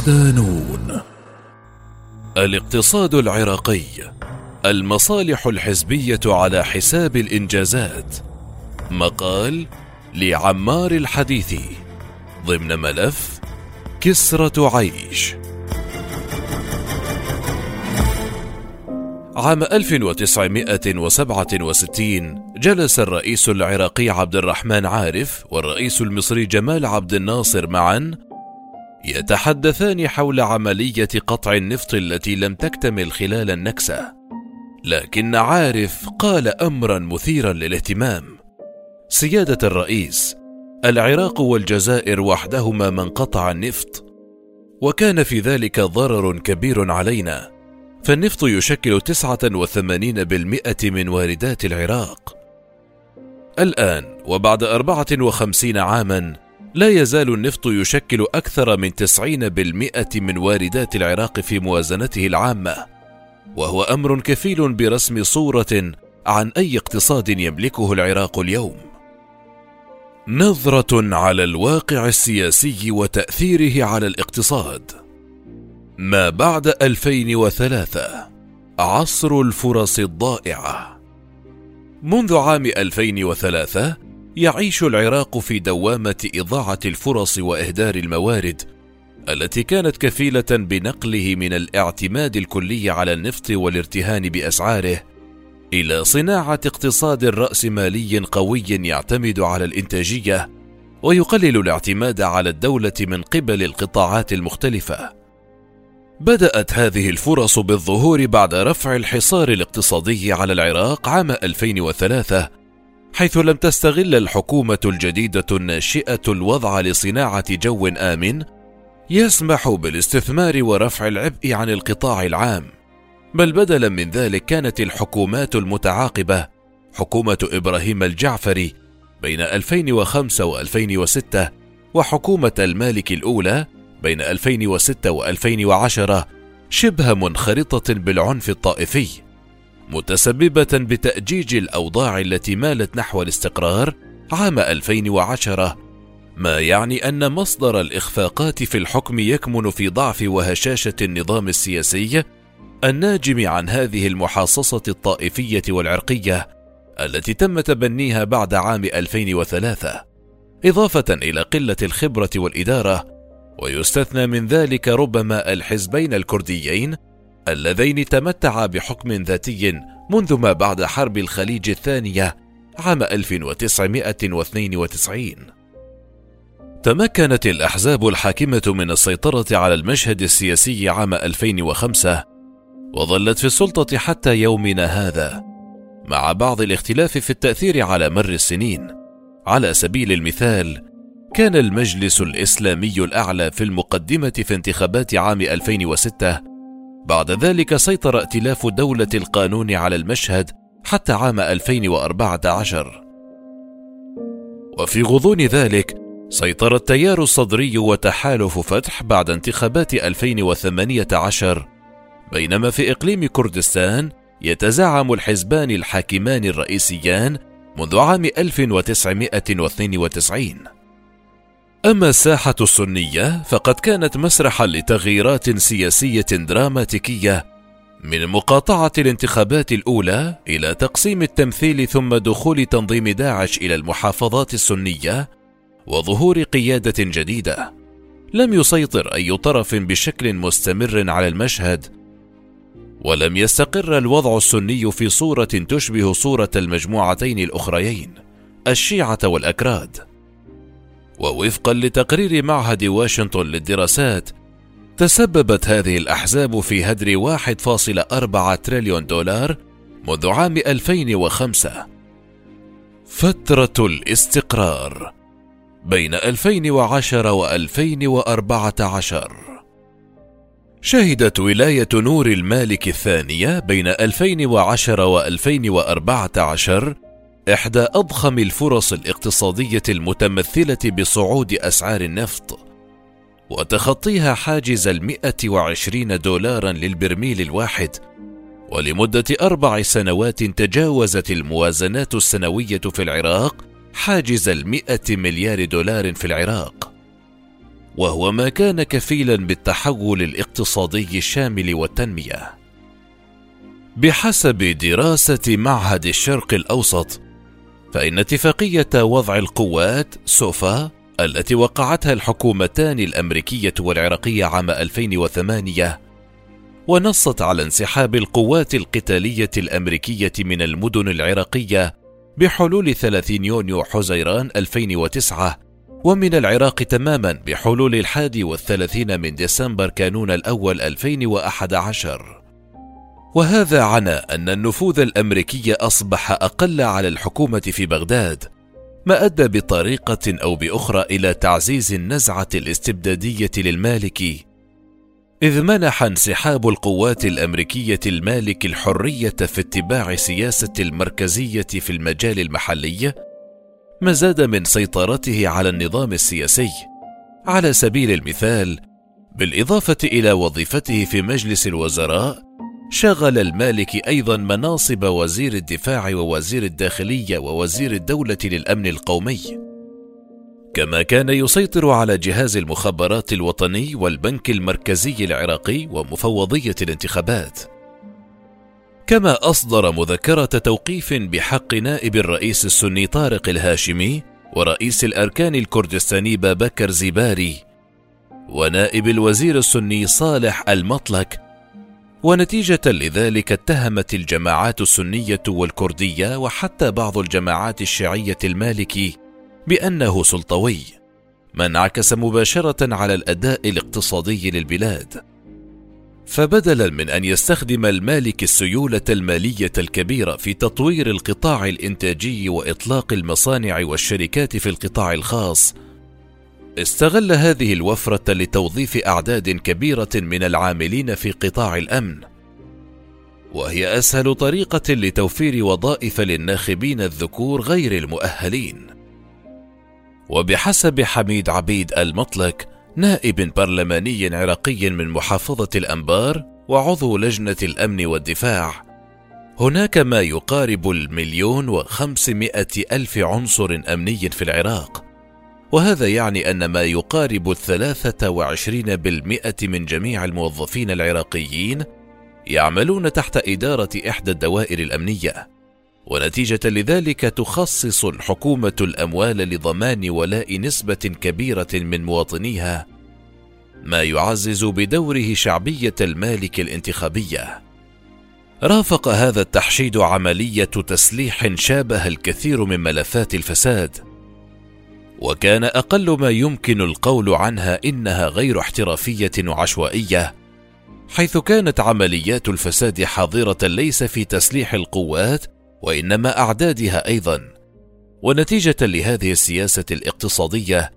صدانون الاقتصاد العراقي المصالح الحزبية على حساب الإنجازات. مقال لعمار الحديثي ضمن ملف كسرة عيش. عام 1967 جلس الرئيس العراقي عبد الرحمن عارف والرئيس المصري جمال عبد الناصر معا يتحدثان حول عملية قطع النفط التي لم تكتمل خلال النكسة. لكن عارف قال أمرا مثيرا للاهتمام. سيادة الرئيس العراق والجزائر وحدهما من قطع النفط. وكان في ذلك ضرر كبير علينا. فالنفط يشكل 89% من واردات العراق. الآن وبعد 54 عاما لا يزال النفط يشكل أكثر من 90% من واردات العراق في موازنته العامة، وهو أمر كفيل برسم صورة عن أي اقتصاد يملكه العراق اليوم. نظرة على الواقع السياسي وتأثيره على الاقتصاد. ما بعد 2003 عصر الفرص الضائعة منذ عام 2003 يعيش العراق في دوامة إضاعة الفرص وإهدار الموارد التي كانت كفيلة بنقله من الاعتماد الكلي على النفط والارتهان بأسعاره إلى صناعة اقتصاد رأسمالي قوي يعتمد على الإنتاجية ويقلل الاعتماد على الدولة من قبل القطاعات المختلفة. بدأت هذه الفرص بالظهور بعد رفع الحصار الاقتصادي على العراق عام 2003 حيث لم تستغل الحكومة الجديدة الناشئة الوضع لصناعة جو آمن يسمح بالاستثمار ورفع العبء عن القطاع العام. بل بدلا من ذلك كانت الحكومات المتعاقبة حكومة إبراهيم الجعفري بين 2005 و2006 وحكومة المالك الأولى بين 2006 و2010 شبه منخرطة بالعنف الطائفي. متسببة بتأجيج الأوضاع التي مالت نحو الاستقرار عام 2010 ما يعني أن مصدر الإخفاقات في الحكم يكمن في ضعف وهشاشة النظام السياسي الناجم عن هذه المحاصصة الطائفية والعرقية التي تم تبنيها بعد عام 2003 إضافة إلى قلة الخبرة والإدارة ويستثنى من ذلك ربما الحزبين الكرديين اللذين تمتعا بحكم ذاتي منذ ما بعد حرب الخليج الثانية عام 1992 تمكنت الأحزاب الحاكمة من السيطرة على المشهد السياسي عام 2005 وظلت في السلطة حتى يومنا هذا مع بعض الاختلاف في التأثير على مر السنين. على سبيل المثال كان المجلس الإسلامي الأعلى في المقدمة في انتخابات عام 2006 بعد ذلك سيطر ائتلاف دولة القانون على المشهد حتى عام 2014 وفي غضون ذلك سيطر التيار الصدري وتحالف فتح بعد انتخابات 2018 بينما في إقليم كردستان يتزعم الحزبان الحاكمان الرئيسيان منذ عام 1992 أما الساحة السنية فقد كانت مسرحا لتغييرات سياسية دراماتيكية من مقاطعة الانتخابات الأولى إلى تقسيم التمثيل ثم دخول تنظيم داعش إلى المحافظات السنية وظهور قيادة جديدة. لم يسيطر أي طرف بشكل مستمر على المشهد، ولم يستقر الوضع السني في صورة تشبه صورة المجموعتين الأخريين، الشيعة والأكراد. ووفقا لتقرير معهد واشنطن للدراسات تسببت هذه الأحزاب في هدر 1.4 تريليون دولار منذ عام 2005 فترة الاستقرار بين 2010 و 2014 شهدت ولاية نور المالك الثانية بين 2010 و 2014 إحدى أضخم الفرص الاقتصادية المتمثلة بصعود أسعار النفط وتخطيها حاجز المئة وعشرين دولارا للبرميل الواحد ولمدة أربع سنوات تجاوزت الموازنات السنوية في العراق حاجز المئة مليار دولار في العراق. وهو ما كان كفيلا بالتحول الاقتصادي الشامل والتنمية. بحسب دراسة معهد الشرق الأوسط فإن اتفاقية وضع القوات سوفا التي وقعتها الحكومتان الأمريكية والعراقية عام 2008 ونصت على انسحاب القوات القتالية الأمريكية من المدن العراقية بحلول 30 يونيو حزيران 2009 ومن العراق تماما بحلول الحادي والثلاثين من ديسمبر كانون الأول 2011 وهذا عنى أن النفوذ الأمريكي أصبح أقل على الحكومة في بغداد ما أدى بطريقة أو بأخرى إلى تعزيز النزعة الاستبدادية للمالكي إذ منح انسحاب القوات الأمريكية المالك الحرية في اتباع سياسة المركزية في المجال المحلي ما زاد من سيطرته على النظام السياسي. على سبيل المثال بالإضافة إلى وظيفته في مجلس الوزراء شغل المالك أيضا مناصب وزير الدفاع ووزير الداخلية ووزير الدولة للأمن القومي. كما كان يسيطر على جهاز المخابرات الوطني والبنك المركزي العراقي ومفوضية الانتخابات. كما أصدر مذكرة توقيف بحق نائب الرئيس السني طارق الهاشمي ورئيس الأركان الكردستاني بابكر زيباري ونائب الوزير السني صالح المطلق ونتيجة لذلك اتهمت الجماعات السنية والكردية وحتى بعض الجماعات الشيعية المالكي بأنه سلطوي ما انعكس مباشرة على الأداء الاقتصادي للبلاد. فبدلا من أن يستخدم المالك السيولة المالية الكبيرة في تطوير القطاع الإنتاجي وإطلاق المصانع والشركات في القطاع الخاص استغل هذه الوفرة لتوظيف أعداد كبيرة من العاملين في قطاع الأمن. وهي أسهل طريقة لتوفير وظائف للناخبين الذكور غير المؤهلين. وبحسب حميد عبيد المطلق نائب برلماني عراقي من محافظة الأنبار وعضو لجنة الأمن والدفاع هناك ما يقارب المليون وخمسمائة ألف عنصر أمني في العراق. وهذا يعني أن ما يقارب الثلاثة وعشرين بالمئة من جميع الموظفين العراقيين يعملون تحت إدارة إحدى الدوائر الأمنية ونتيجة لذلك تخصص الحكومة الأموال لضمان ولاء نسبة كبيرة من مواطنيها، ما يعزز بدوره شعبية المالك الانتخابية. رافق هذا التحشيد عملية تسليح شابه الكثير من ملفات الفساد، وكان أقل ما يمكن القول عنها إنها غير احترافية وعشوائية، حيث كانت عمليات الفساد حاضرة ليس في تسليح القوات وإنما أعدادها أيضا. ونتيجة لهذه السياسة الاقتصادية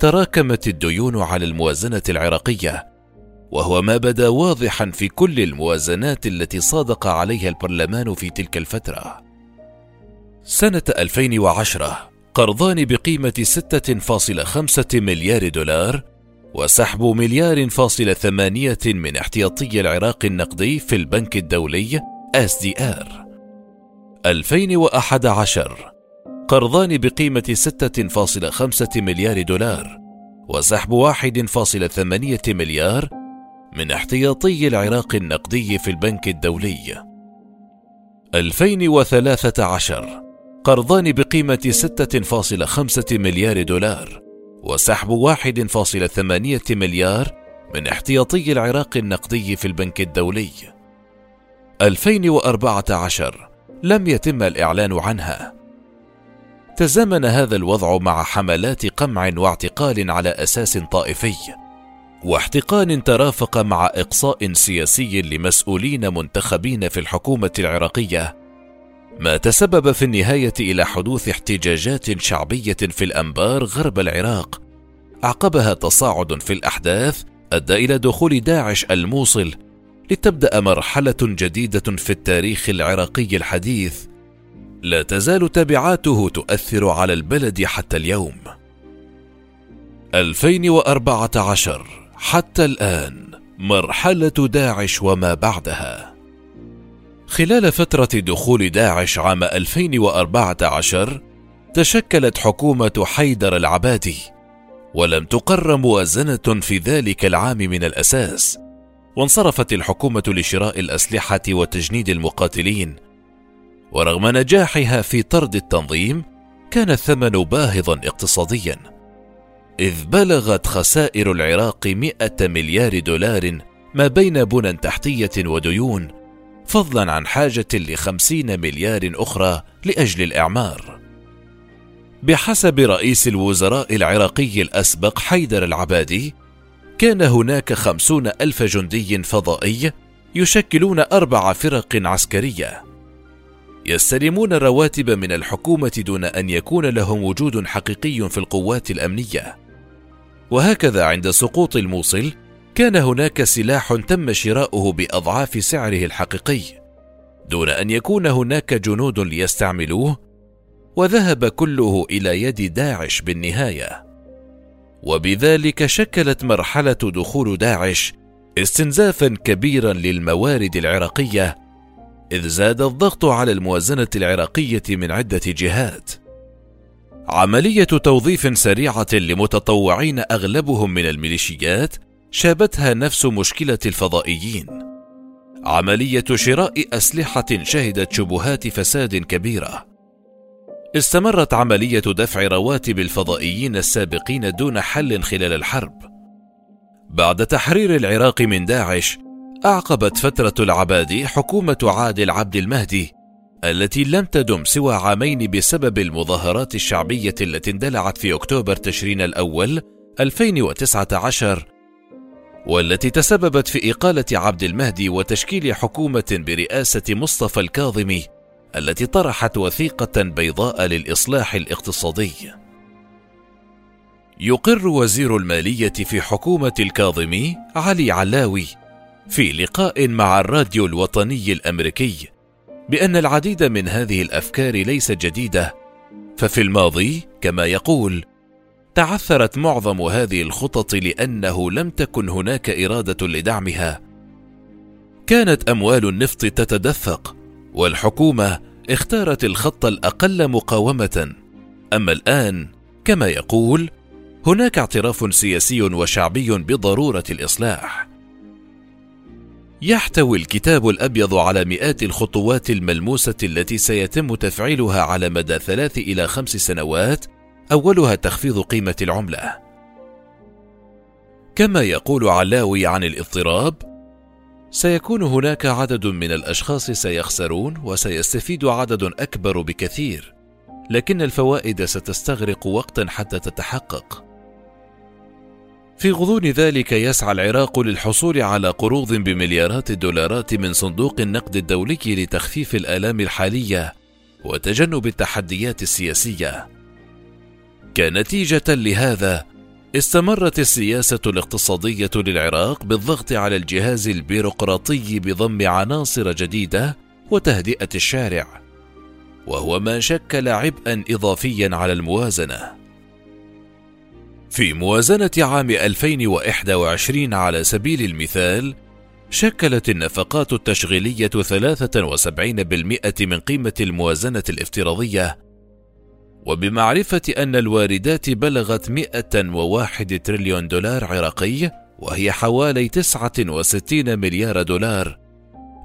تراكمت الديون على الموازنة العراقية وهو ما بدا واضحا في كل الموازنات التي صادق عليها البرلمان في تلك الفترة. سنة 2010 قرضان بقيمة 6.5 مليار دولار وسحب مليار فاصل ثمانية من احتياطي العراق النقدي في البنك الدولي SDR 2011 قرضان بقيمة 6.5 مليار دولار وسحب 1.8 مليار من احتياطي العراق النقدي في البنك الدولي. 2013 قرضان بقيمة 6.5 مليار دولار وسحب 1.8 مليار من احتياطي العراق النقدي في البنك الدولي. 2014 لم يتم الإعلان عنها. تزامن هذا الوضع مع حملات قمع واعتقال على أساس طائفي واحتقان ترافق مع إقصاء سياسي لمسؤولين منتخبين في الحكومة العراقية ما تسبب في النهاية إلى حدوث احتجاجات شعبية في الأنبار غرب العراق. عقبها تصاعد في الأحداث أدى إلى دخول داعش الموصل لتبدأ مرحلة جديدة في التاريخ العراقي الحديث. لا تزال تبعاته تؤثر على البلد حتى اليوم. 2014 حتى الآن مرحلة داعش وما بعدها. خلال فترة دخول داعش عام 2014 تشكلت حكومة حيدر العبادي ولم تقر موازنه في ذلك العام من الأساس. وانصرفت الحكومة لشراء الأسلحة وتجنيد المقاتلين. ورغم نجاحها في طرد التنظيم كان الثمن باهظا اقتصاديا. إذ بلغت خسائر العراق مئة مليار دولار ما بين بنى تحتية وديون فضلا عن حاجة لخمسين مليار أخرى لأجل الإعمار. بحسب رئيس الوزراء العراقي الأسبق حيدر العبادي كان هناك خمسون ألف جندي فضائي يشكلون أربع فرق عسكرية. يستلمون الرواتب من الحكومة دون أن يكون لهم وجود حقيقي في القوات الأمنية. وهكذا عند سقوط الموصل كان هناك سلاح تم شراؤه بأضعاف سعره الحقيقي دون أن يكون هناك جنود ليستعملوه وذهب كله إلى يد داعش بالنهاية. وبذلك شكلت مرحلة دخول داعش استنزافا كبيرا للموارد العراقية إذ زاد الضغط على الموازنة العراقية من عدة جهات. عملية توظيف سريعة لمتطوعين أغلبهم من الميليشيات شابتها نفس مشكلة الفضائيين. عملية شراء أسلحة شهدت شبهات فساد كبيرة. استمرت عملية دفع رواتب الفضائيين السابقين دون حل خلال الحرب. بعد تحرير العراق من داعش أعقبت فترة العبادي حكومة عادل عبد المهدي التي لم تدم سوى عامين بسبب المظاهرات الشعبية التي اندلعت في أكتوبر تشرين الأول 2019 والتي تسببت في إقالة عبد المهدي وتشكيل حكومة برئاسة مصطفى الكاظمي التي طرحت وثيقة بيضاء للإصلاح الاقتصادي. يقر وزير المالية في حكومة الكاظمي علي علاوي في لقاء مع الراديو الوطني الأمريكي بأن العديد من هذه الأفكار ليست جديدة، ففي الماضي كما يقول تعثرت معظم هذه الخطط لأنه لم تكن هناك إرادة لدعمها. كانت أموال النفط تتدفق والحكومة اختارت الخط الأقل مقاومة. أما الآن كما يقول هناك اعتراف سياسي وشعبي بضرورة الإصلاح. يحتوي الكتاب الأبيض على مئات الخطوات الملموسة التي سيتم تفعيلها على مدى ثلاث إلى خمس سنوات أولها تخفيض قيمة العملة. كما يقول علاوي عن الاضطراب سيكون هناك عدد من الأشخاص سيخسرون وسيستفيد عدد أكبر بكثير لكن الفوائد ستستغرق وقتا حتى تتحقق. في غضون ذلك يسعى العراق للحصول على قروض بمليارات الدولارات من صندوق النقد الدولي لتخفيف الآلام الحالية وتجنب التحديات السياسية. كنتيجة لهذا استمرت السياسة الاقتصادية للعراق بالضغط على الجهاز البيروقراطي بضم عناصر جديدة وتهدئة الشارع، وهو ما شكل عبئا إضافيا على الموازنة. في موازنة عام 2021 على سبيل المثال، شكلت النفقات التشغيلية 73% من قيمة الموازنة الافتراضية وبمعرفة أن الواردات بلغت 101 تريليون دولار عراقي وهي حوالي 69 مليار دولار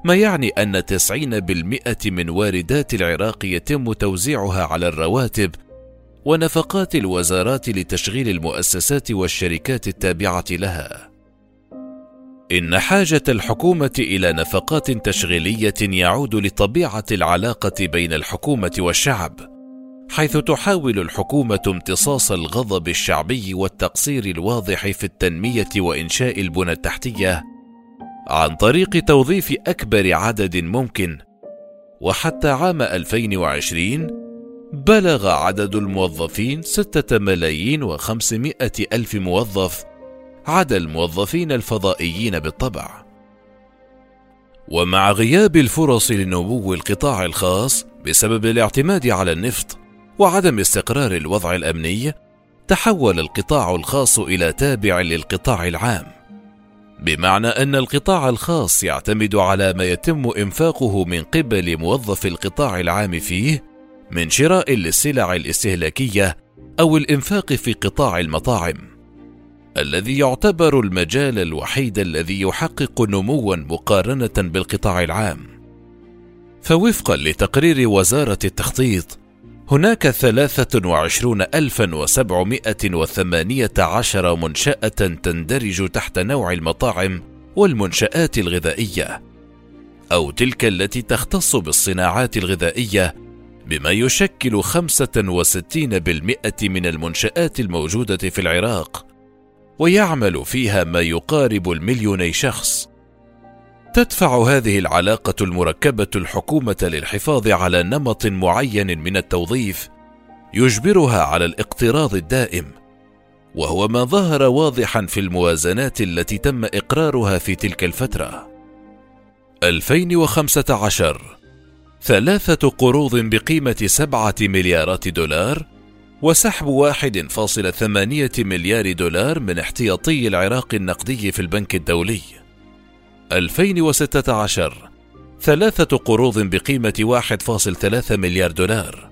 ما يعني أن 90% من واردات العراق يتم توزيعها على الرواتب ونفقات الوزارات لتشغيل المؤسسات والشركات التابعة لها. إن حاجة الحكومة إلى نفقات تشغيلية يعود لطبيعة العلاقة بين الحكومة والشعب. حيث تحاول الحكومة امتصاص الغضب الشعبي والتقصير الواضح في التنمية وإنشاء البنى التحتية عن طريق توظيف أكبر عدد ممكن. وحتى عام 2020 بلغ عدد الموظفين ستة ملايين وخمسمائة ألف موظف عدا الموظفين الفضائيين بالطبع. ومع غياب الفرص لنمو القطاع الخاص بسبب الاعتماد على النفط وعدم استقرار الوضع الأمني تحول القطاع الخاص إلى تابع للقطاع العام. بمعنى أن القطاع الخاص يعتمد على ما يتم إنفاقه من قبل موظف القطاع العام فيه من شراء للسلع الاستهلاكية أو الإنفاق في قطاع المطاعم. الذي يعتبر المجال الوحيد الذي يحقق نموا مقارنة بالقطاع العام. فوفقا لتقرير وزارة التخطيط هناك ثلاثة وعشرون ألفا وسبعمائة وثمانية عشر منشأة تندرج تحت نوع المطاعم والمنشآت الغذائية أو تلك التي تختص بالصناعات الغذائية بما يشكل خمسة وستين بالمئة من المنشآت الموجودة في العراق ويعمل فيها ما يقارب المليوني شخص. تدفع هذه العلاقة المركبة الحكومة للحفاظ على نمط معين من التوظيف يجبرها على الاقتراض الدائم وهو ما ظهر واضحا في الموازنات التي تم إقرارها في تلك الفترة. 2015 ثلاثة قروض بقيمة سبعة مليارات دولار وسحب واحد فاصل ثمانية مليار دولار من احتياطي العراق النقدي في البنك الدولي. 2016 ثلاثة قروض بقيمة 1.3 مليار دولار.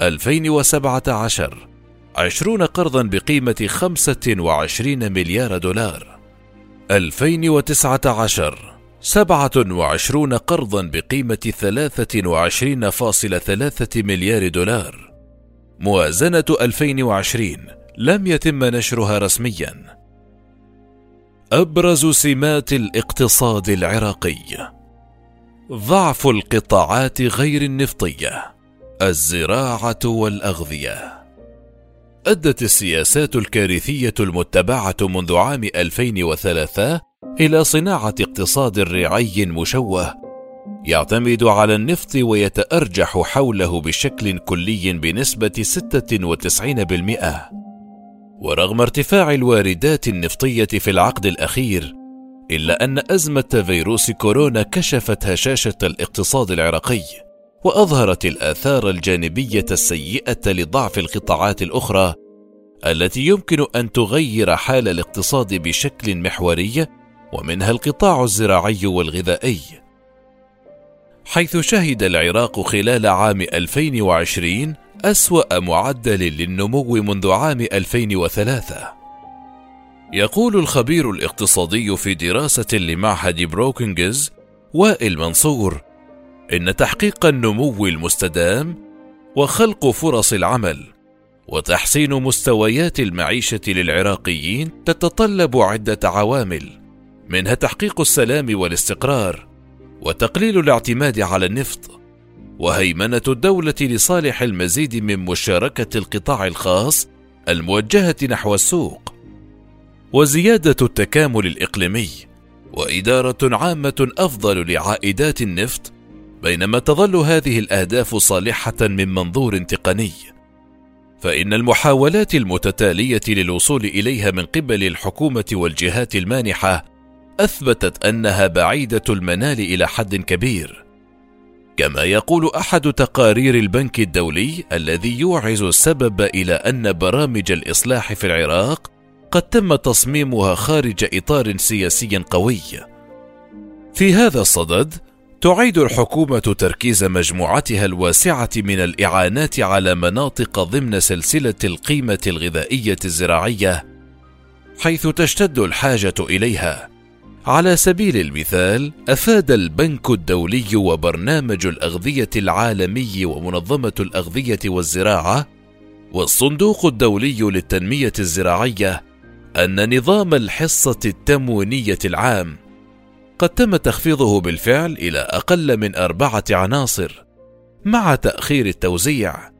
2017 عشرون قرضا بقيمة 25 مليار دولار. 2019 سبعة وعشرون قرضا بقيمة ثلاثة وعشرين فاصل ثلاثة مليار دولار. موازنة 2020 لم يتم نشرها رسميا. أبرز سمات الاقتصاد العراقي. ضعف القطاعات غير النفطية. الزراعة والأغذية. أدت السياسات الكارثية المتبعة منذ عام 2003 إلى صناعة اقتصاد رعي مشوه يعتمد على النفط ويتأرجح حوله بشكل كلي بنسبة 96% ورغم ارتفاع الواردات النفطية في العقد الأخير إلا أن أزمة فيروس كورونا كشفت هشاشة الاقتصاد العراقي وأظهرت الآثار الجانبية السيئة لضعف القطاعات الأخرى التي يمكن أن تغير حال الاقتصاد بشكل محوري ومنها القطاع الزراعي والغذائي. حيث شهد العراق خلال عام 2020 أسوأ معدل للنمو منذ عام 2003 يقول الخبير الاقتصادي في دراسة لمعهد بروكنجز وائل منصور إن تحقيق النمو المستدام وخلق فرص العمل وتحسين مستويات المعيشة للعراقيين تتطلب عدة عوامل منها تحقيق السلام والاستقرار وتقليل الاعتماد على النفط وهيمنة الدولة لصالح المزيد من مشاركة القطاع الخاص الموجهة نحو السوق. وزيادة التكامل الإقليمي وإدارة عامة أفضل لعائدات النفط بينما تظل هذه الأهداف صالحة من منظور تقني. فإن المحاولات المتتالية للوصول إليها من قبل الحكومة والجهات المانحة أثبتت أنها بعيدة المنال إلى حد كبير. كما يقول أحد تقارير البنك الدولي الذي يوعز السبب إلى أن برامج الإصلاح في العراق قد تم تصميمها خارج إطار سياسي قوي. في هذا الصدد تعيد الحكومة تركيز مجموعتها الواسعة من الإعانات على مناطق ضمن سلسلة القيمة الغذائية الزراعية حيث تشتد الحاجة إليها. على سبيل المثال أفاد البنك الدولي وبرنامج الأغذية العالمي ومنظمة الأغذية والزراعة والصندوق الدولي للتنمية الزراعية أن نظام الحصة التموينية العام قد تم تخفيضه بالفعل إلى أقل من أربعة عناصر مع تأخير التوزيع.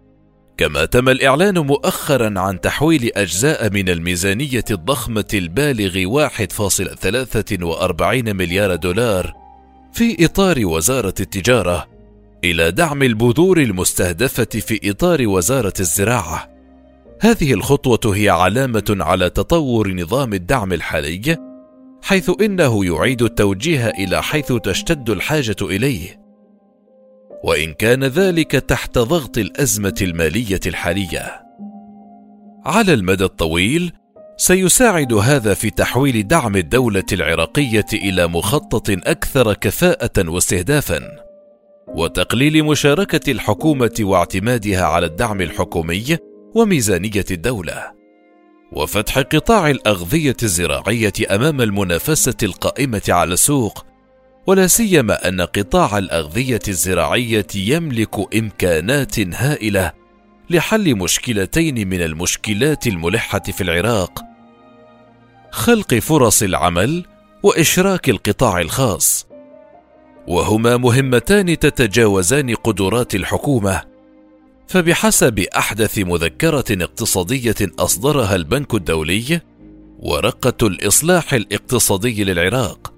كما تم الإعلان مؤخرا عن تحويل أجزاء من الميزانية الضخمة البالغ 1.43 مليار دولار في إطار وزارة التجارة إلى دعم البذور المستهدفة في إطار وزارة الزراعة. هذه الخطوة هي علامة على تطور نظام الدعم الحالي، حيث إنه يعيد التوجيه إلى حيث تشتد الحاجة إليه. وإن كان ذلك تحت ضغط الأزمة المالية الحالية. على المدى الطويل سيساعد هذا في تحويل دعم الدولة العراقية إلى مخطط أكثر كفاءة واستهدافا وتقليل مشاركة الحكومة واعتمادها على الدعم الحكومي وميزانية الدولة وفتح قطاع الأغذية الزراعية أمام المنافسة القائمة على السوق ولا سيما أن قطاع الأغذية الزراعية يملك إمكانات هائلة لحل مشكلتين من المشكلات الملحة في العراق خلق فرص العمل وإشراك القطاع الخاص وهما مهمتان تتجاوزان قدرات الحكومة. فبحسب أحدث مذكرة اقتصادية أصدرها البنك الدولي ورقة الإصلاح الاقتصادي للعراق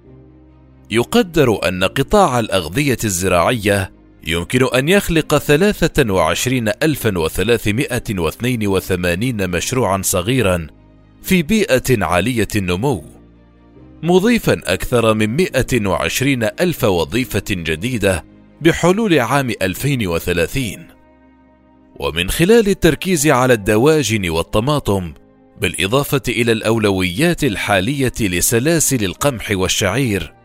يقدر أن قطاع الأغذية الزراعية يمكن أن يخلق 23382 مشروعا صغيرا في بيئة عالية النمو مضيفا أكثر من 120 ألف وظيفة جديدة بحلول عام 2030 ومن خلال التركيز على الدواجن والطماطم بالإضافة إلى الأولويات الحالية لسلاسل القمح والشعير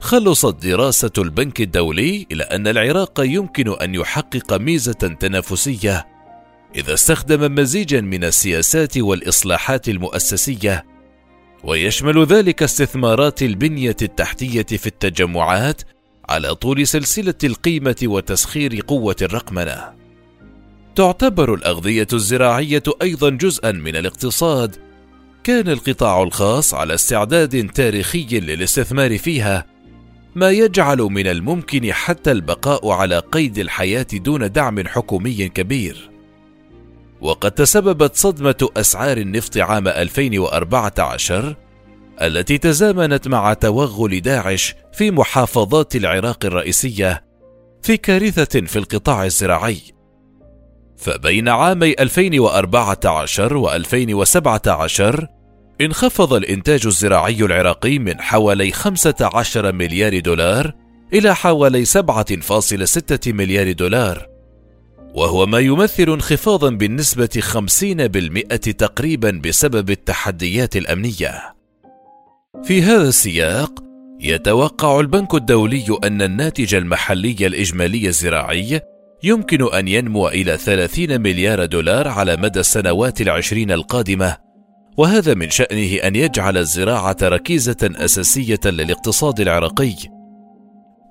خلصت دراسة البنك الدولي إلى أن العراق يمكن أن يحقق ميزة تنافسية إذا استخدم مزيجا من السياسات والإصلاحات المؤسسية ويشمل ذلك استثمارات البنية التحتية في التجمعات على طول سلسلة القيمة وتسخير قوة الرقمنة. تعتبر الأغذية الزراعية أيضا جزءا من الاقتصاد. كان القطاع الخاص على استعداد تاريخي للاستثمار فيها ما يجعل من الممكن حتى البقاء على قيد الحياة دون دعم حكومي كبير. وقد تسببت صدمة أسعار النفط عام 2014 التي تزامنت مع توغل داعش في محافظات العراق الرئيسية في كارثة في القطاع الزراعي. فبين عامي 2014 و 2017 انخفض الإنتاج الزراعي العراقي من حوالي 15 مليار دولار إلى حوالي 7.6 مليار دولار وهو ما يمثل انخفاضا بالنسبة 50% تقريبا بسبب التحديات الأمنية. في هذا السياق، يتوقع البنك الدولي أن الناتج المحلي الإجمالي الزراعي يمكن أن ينمو إلى 30 مليار دولار على مدى السنوات العشرين القادمة وهذا من شأنه أن يجعل الزراعة ركيزة أساسية للاقتصاد العراقي،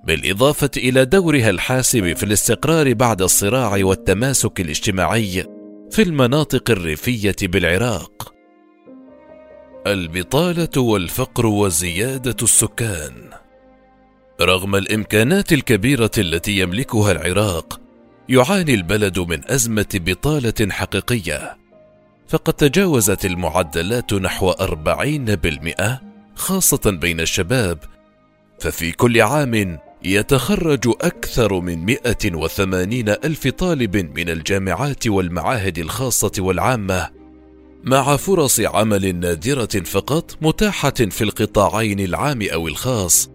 بالإضافة إلى دورها الحاسم في الاستقرار بعد الصراع والتماسك الاجتماعي في المناطق الريفية بالعراق. البطالة والفقر وزيادة السكان. رغم الإمكانات الكبيرة التي يملكها العراق، يعاني البلد من أزمة بطالة حقيقية. فقد تجاوزت المعدلات نحو أربعين بالمئة خاصة بين الشباب. ففي كل عام يتخرج أكثر من 180 ألف طالب من الجامعات والمعاهد الخاصة والعامة. مع فرص عمل نادرة فقط متاحة في القطاعين العام أو الخاص.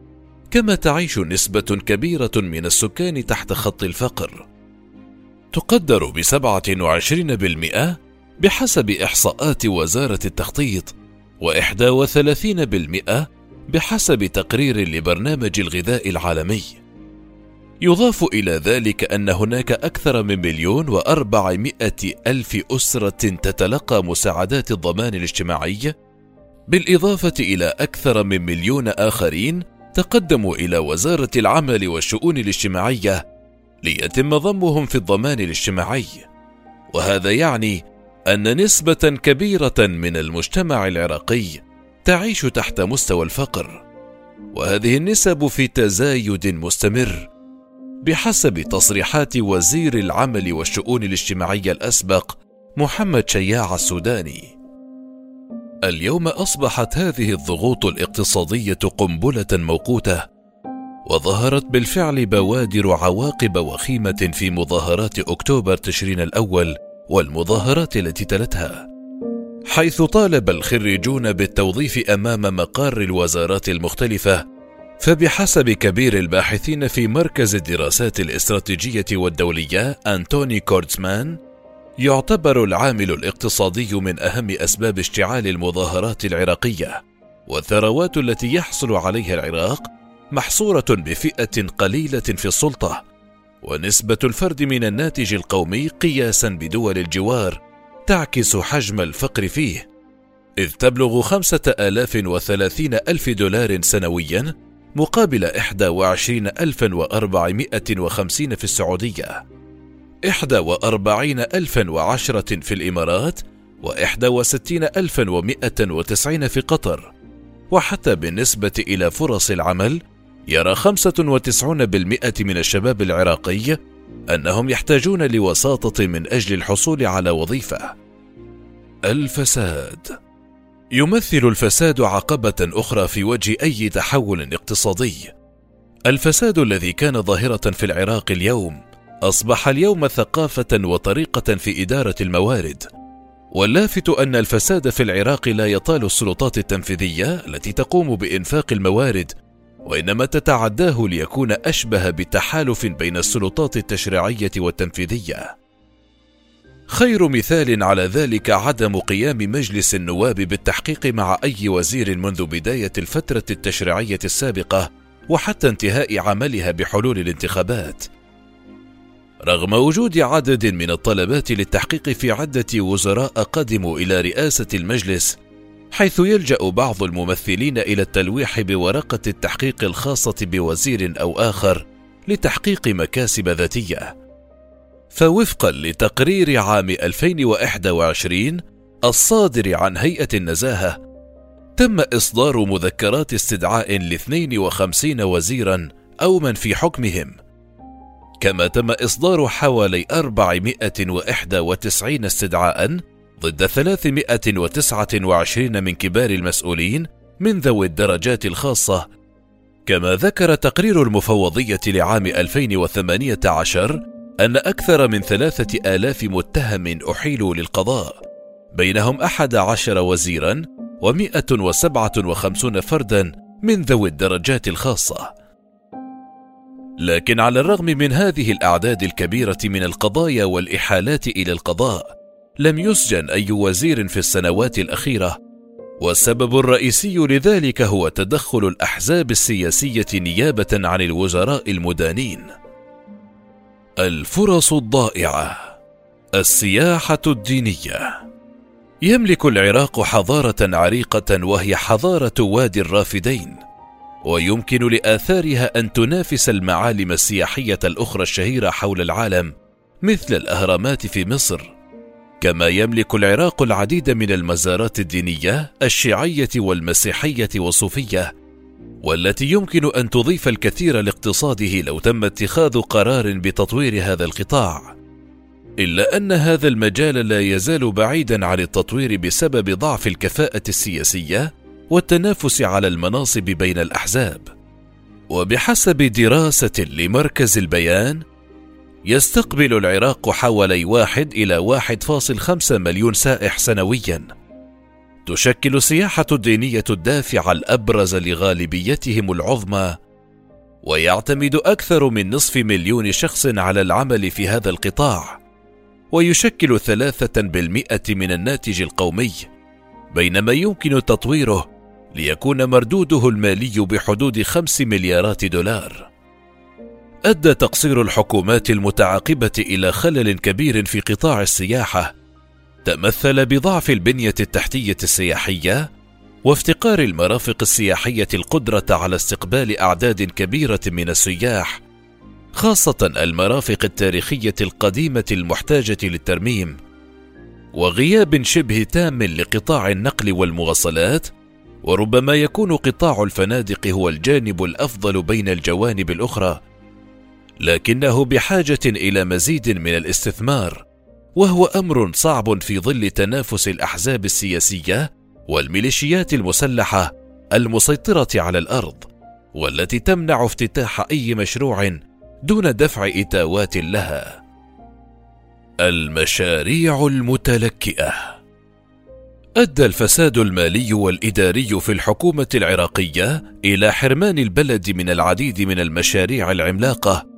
كما تعيش نسبة كبيرة من السكان تحت خط الفقر. تقدر وعشرين بالمئة بحسب إحصاءات وزارة التخطيط وإحدى وثلاثين بالمئة بحسب تقرير لبرنامج الغذاء العالمي. يضاف إلى ذلك أن هناك أكثر من مليون وأربعمائة ألف أسرة تتلقى مساعدات الضمان الاجتماعي بالإضافة إلى أكثر من مليون آخرين تقدموا إلى وزارة العمل والشؤون الاجتماعية ليتم ضمهم في الضمان الاجتماعي. وهذا يعني أن نسبة كبيرة من المجتمع العراقي تعيش تحت مستوى الفقر وهذه النسب في تزايد مستمر بحسب تصريحات وزير العمل والشؤون الاجتماعية الأسبق محمد شياع السوداني. اليوم أصبحت هذه الضغوط الاقتصادية قنبلة موقوتة وظهرت بالفعل بوادر عواقب وخيمة في مظاهرات أكتوبر تشرين الأول والمظاهرات التي تلتها. حيث طالب الخريجون بالتوظيف أمام مقار الوزارات المختلفة فبحسب كبير الباحثين في مركز الدراسات الاستراتيجية والدولية أنتوني كورتزمان يعتبر العامل الاقتصادي من أهم أسباب اشتعال المظاهرات العراقية والثروات التي يحصل عليها العراق محصورة بفئة قليلة في السلطة. ونسبة الفرد من الناتج القومي قياسا بدول الجوار تعكس حجم الفقر فيه إذ تبلغ خمسة آلاف وثلاثين ألف دولار سنويا مقابل إحدى وعشرين ألفا وأربعمائة وخمسين في السعودية إحدى وأربعين ألفا وعشرة في الإمارات وإحدى وستين ألفا ومائة وتسعين في قطر وحتى بالنسبة إلى فرص العمل يرى 95% من الشباب العراقي أنهم يحتاجون لوساطة من أجل الحصول على وظيفة. الفساد يمثل الفساد عقبة أخرى في وجه أي تحول اقتصادي. الفساد الذي كان ظاهرة في العراق اليوم أصبح اليوم ثقافة وطريقة في إدارة الموارد. واللافت أن الفساد في العراق لا يطال السلطات التنفيذية التي تقوم بإنفاق الموارد وإنما تتعداه ليكون أشبه بتحالف بين السلطات التشريعية والتنفيذية. خير مثال على ذلك عدم قيام مجلس النواب بالتحقيق مع أي وزير منذ بداية الفترة التشريعية السابقة وحتى انتهاء عملها بحلول الانتخابات. رغم وجود عدد من الطلبات للتحقيق في عدة وزراء قدموا إلى رئاسة المجلس حيث يلجأ بعض الممثلين إلى التلويح بورقة التحقيق الخاصة بوزير أو آخر لتحقيق مكاسب ذاتية. فوفقا لتقرير عام 2021 الصادر عن هيئة النزاهة تم إصدار مذكرات استدعاء ل 52 وزيرا أو من في حكمهم. كما تم إصدار حوالي 491 استدعاء ضد 329 من كبار المسؤولين من ذوي الدرجات الخاصة. كما ذكر تقرير المفوضية لعام 2018 أن أكثر من ثلاثة آلاف متهم أحيلوا للقضاء بينهم أحد عشر وزيرا ومئة وسبعة وخمسون فردا من ذوي الدرجات الخاصة. لكن على الرغم من هذه الأعداد الكبيرة من القضايا والإحالات إلى القضاء لم يسجن أي وزير في السنوات الأخيرة والسبب الرئيسي لذلك هو تدخل الأحزاب السياسية نيابة عن الوزراء المدانين. الفرص الضائعة السياحة الدينية. يملك العراق حضارة عريقة وهي حضارة وادي الرافدين ويمكن لآثارها أن تنافس المعالم السياحية الأخرى الشهيرة حول العالم مثل الأهرامات في مصر. كما يملك العراق العديد من المزارات الدينية الشيعية والمسيحية والصوفية والتي يمكن أن تضيف الكثير لاقتصاده لو تم اتخاذ قرار بتطوير هذا القطاع. إلا أن هذا المجال لا يزال بعيدا عن التطوير بسبب ضعف الكفاءة السياسية والتنافس على المناصب بين الأحزاب. وبحسب دراسة لمركز البيان يستقبل العراق حوالي واحد إلى واحد فاصل خمسة مليون سائح سنويا. تشكل السياحة الدينية الدافع الأبرز لغالبيتهم العظمى ويعتمد أكثر من نصف مليون شخص على العمل في هذا القطاع ويشكل ثلاثة بالمئة من الناتج القومي بينما يمكن تطويره ليكون مردوده المالي بحدود خمس مليارات دولار. أدى تقصير الحكومات المتعاقبة إلى خلل كبير في قطاع السياحة. تمثل بضعف البنية التحتية السياحية وافتقار المرافق السياحية القدرة على استقبال أعداد كبيرة من السياح خاصة المرافق التاريخية القديمة المحتاجة للترميم. وغياب شبه تام لقطاع النقل والمواصلات وربما يكون قطاع الفنادق هو الجانب الأفضل بين الجوانب الأخرى. لكنه بحاجة إلى مزيد من الاستثمار وهو أمر صعب في ظل تنافس الأحزاب السياسية والميليشيات المسلحة المسيطرة على الأرض والتي تمنع افتتاح أي مشروع دون دفع إتاوات لها. المشاريع المتلكئة. أدى الفساد المالي والإداري في الحكومة العراقية إلى حرمان البلد من العديد من المشاريع العملاقة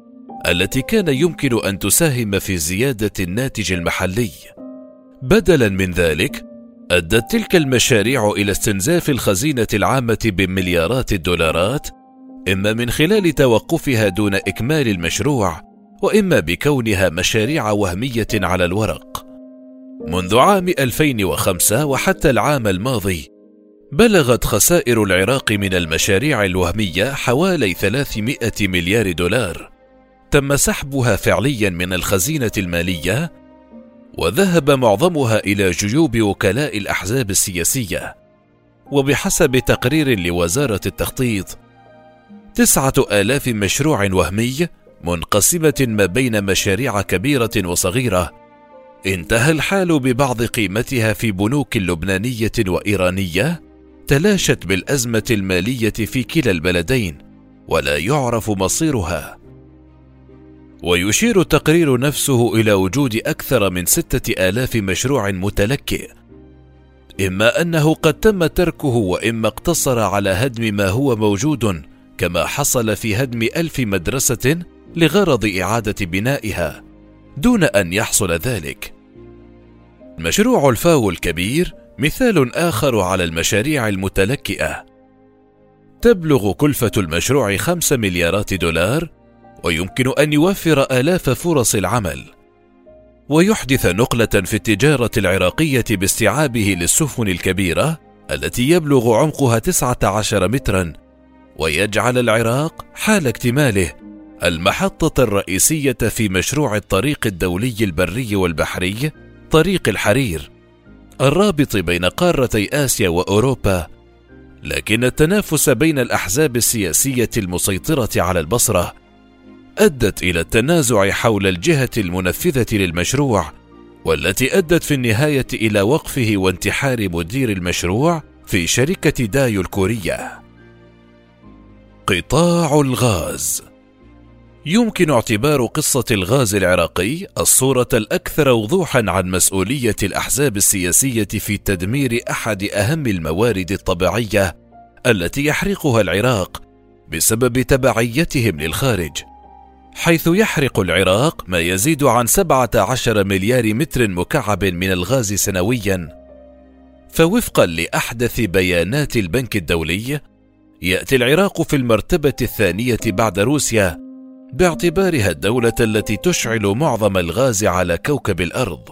التي كان يمكن أن تساهم في زيادة الناتج المحلي. بدلا من ذلك أدت تلك المشاريع إلى استنزاف الخزينة العامة بمليارات الدولارات إما من خلال توقفها دون إكمال المشروع وإما بكونها مشاريع وهمية على الورق. منذ عام 2005 وحتى العام الماضي بلغت خسائر العراق من المشاريع الوهمية حوالي 300 مليار دولار. تم سحبها فعليا من الخزينة المالية وذهب معظمها إلى جيوب وكلاء الأحزاب السياسية. وبحسب تقرير لوزارة التخطيط تسعة آلاف مشروع وهمي منقسمة ما بين مشاريع كبيرة وصغيرة. انتهى الحال ببعض قيمتها في بنوك لبنانية وإيرانية تلاشت بالأزمة المالية في كلا البلدين ولا يعرف مصيرها. ويشير التقرير نفسه إلى وجود أكثر من ستة آلاف مشروع متلكئ إما أنه قد تم تركه وإما اقتصر على هدم ما هو موجود كما حصل في هدم ألف مدرسة لغرض إعادة بنائها دون أن يحصل ذلك. مشروع الفاو الكبير مثال آخر على المشاريع المتلكئة. تبلغ كلفة المشروع خمس مليارات دولار ويمكن أن يوفر آلاف فرص العمل. ويحدث نقلة في التجارة العراقية باستيعابه للسفن الكبيرة التي يبلغ عمقها 19 مترا ويجعل العراق حال اكتماله المحطة الرئيسية في مشروع الطريق الدولي البري والبحري طريق الحرير الرابط بين قارتي آسيا وأوروبا. لكن التنافس بين الأحزاب السياسية المسيطرة على البصرة أدت إلى التنازع حول الجهة المنفذة للمشروع والتي أدت في النهاية إلى وقفه وانتحار مدير المشروع في شركة دايو الكورية. قطاع الغاز. يمكن اعتبار قصة الغاز العراقي الصورة الأكثر وضوحا عن مسؤولية الأحزاب السياسية في تدمير أحد أهم الموارد الطبيعية التي يحرقها العراق بسبب تبعيتهم للخارج. حيث يحرق العراق ما يزيد عن 17 مليار متر مكعب من الغاز سنويا. فوفقا لأحدث بيانات البنك الدولي يأتي العراق في المرتبة الثانية بعد روسيا باعتبارها الدولة التي تشعل معظم الغاز على كوكب الأرض.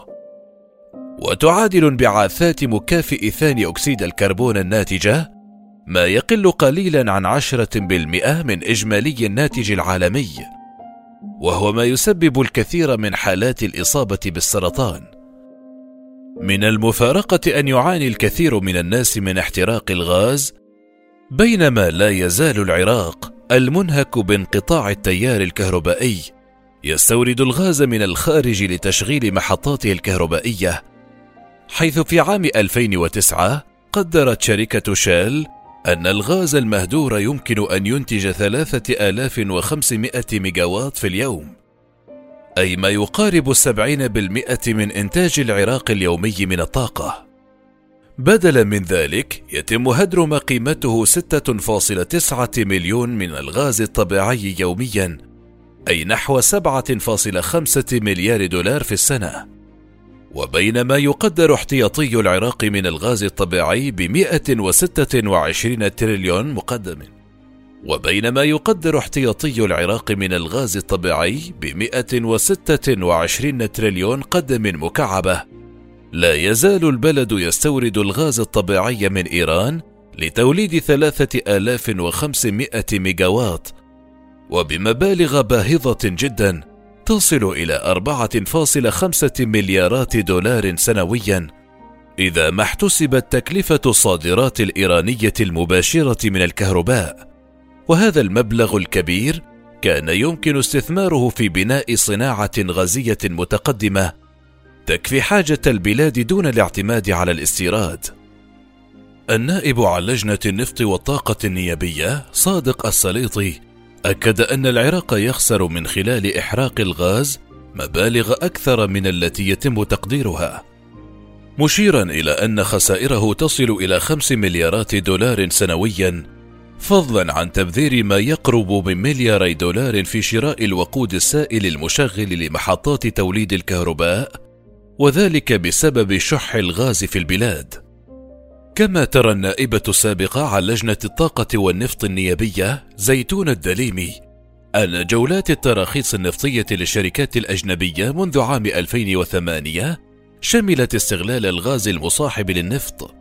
وتعادل انبعاثات مكافئ ثاني أكسيد الكربون الناتجة ما يقل قليلا عن عشرة بالمئة من إجمالي الناتج العالمي. وهو ما يسبب الكثير من حالات الإصابة بالسرطان. من المفارقة أن يعاني الكثير من الناس من احتراق الغاز بينما لا يزال العراق المنهك بانقطاع التيار الكهربائي يستورد الغاز من الخارج لتشغيل محطاته الكهربائية حيث في عام 2009 قدرت شركة شال أن الغاز المهدور يمكن أن ينتج ثلاثة آلاف وخمسمائة ميجاوات في اليوم أي ما يقارب السبعين بالمئة من إنتاج العراق اليومي من الطاقة. بدلا من ذلك يتم هدر ما قيمته 6.9 مليون من الغاز الطبيعي يوميا أي نحو 7.5 مليار دولار في السنة. وبينما يقدر احتياطي العراق من الغاز الطبيعي ب 126 تريليون مقدم. وبينما يقدر احتياطي العراق من الغاز الطبيعي ب 126 تريليون قدم مكعبة. لا يزال البلد يستورد الغاز الطبيعي من إيران لتوليد 3500 ميجاوات. وبمبالغ باهظة جداً تصل إلى 4.5 مليارات دولار سنويا إذا ما احتسبت تكلفة الصادرات الإيرانية المباشرة من الكهرباء وهذا المبلغ الكبير كان يمكن استثماره في بناء صناعة غازية متقدمة تكفي حاجة البلاد دون الاعتماد على الاستيراد. النائب عن لجنة النفط والطاقة النيابية صادق السليطي أكد أن العراق يخسر من خلال إحراق الغاز مبالغ أكثر من التي يتم تقديرها. مشيرا إلى أن خسائره تصل إلى خمس مليارات دولار سنويا فضلا عن تبذير ما يقرب من ملياري دولار في شراء الوقود السائل المشغل لمحطات توليد الكهرباء وذلك بسبب شح الغاز في البلاد. كما ترى النائبة السابقة عن لجنة الطاقة والنفط النيابية زيتون الدليمي. أن جولات التراخيص النفطية للشركات الأجنبية منذ عام 2008 شملت استغلال الغاز المصاحب للنفط.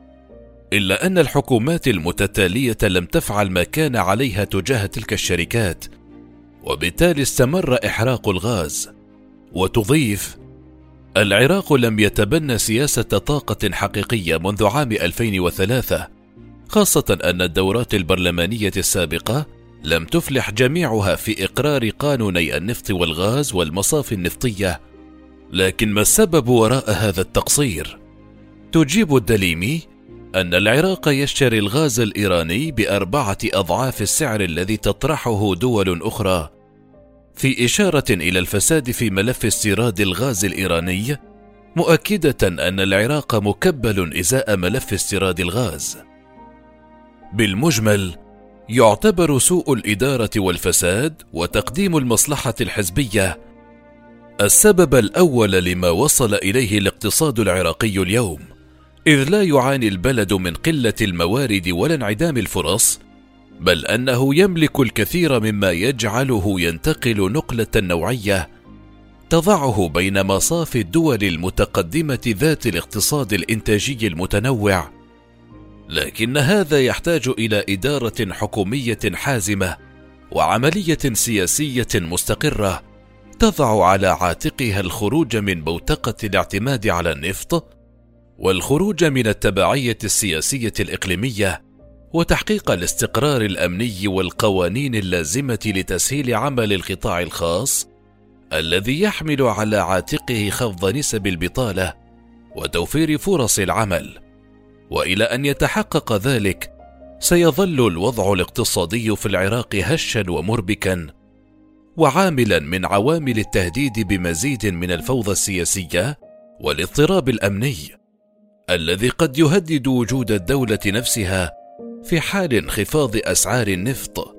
إلا أن الحكومات المتتالية لم تفعل ما كان عليها تجاه تلك الشركات وبالتالي استمر إحراق الغاز وتضيف العراق لم يتبنى سياسة طاقة حقيقية منذ عام 2003 خاصة أن الدورات البرلمانية السابقة لم تفلح جميعها في إقرار قانوني النفط والغاز والمصافي النفطية. لكن ما السبب وراء هذا التقصير؟ تجيب الدليمي أن العراق يشتري الغاز الإيراني بأربعة أضعاف السعر الذي تطرحه دول أخرى. في إشارة إلى الفساد في ملف استيراد الغاز الإيراني مؤكدة أن العراق مكبل إزاء ملف استيراد الغاز. بالمجمل يعتبر سوء الإدارة والفساد وتقديم المصلحة الحزبية السبب الأول لما وصل إليه الاقتصاد العراقي اليوم إذ لا يعاني البلد من قلة الموارد ولا انعدام الفرص بل أنه يملك الكثير مما يجعله ينتقل نقلة نوعية تضعه بين مصاف الدول المتقدمة ذات الاقتصاد الإنتاجي المتنوع. لكن هذا يحتاج إلى إدارة حكومية حازمة وعملية سياسية مستقرة تضع على عاتقها الخروج من بوتقة الاعتماد على النفط والخروج من التبعية السياسية الإقليمية وتحقيق الاستقرار الأمني والقوانين اللازمة لتسهيل عمل القطاع الخاص الذي يحمل على عاتقه خفض نسب البطالة وتوفير فرص العمل. وإلى أن يتحقق ذلك سيظل الوضع الاقتصادي في العراق هشا ومربكا وعاملا من عوامل التهديد بمزيد من الفوضى السياسية والاضطراب الأمني الذي قد يهدد وجود الدولة نفسها في حال انخفاض أسعار النفط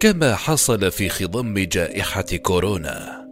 كما حصل في خضم جائحة كورونا.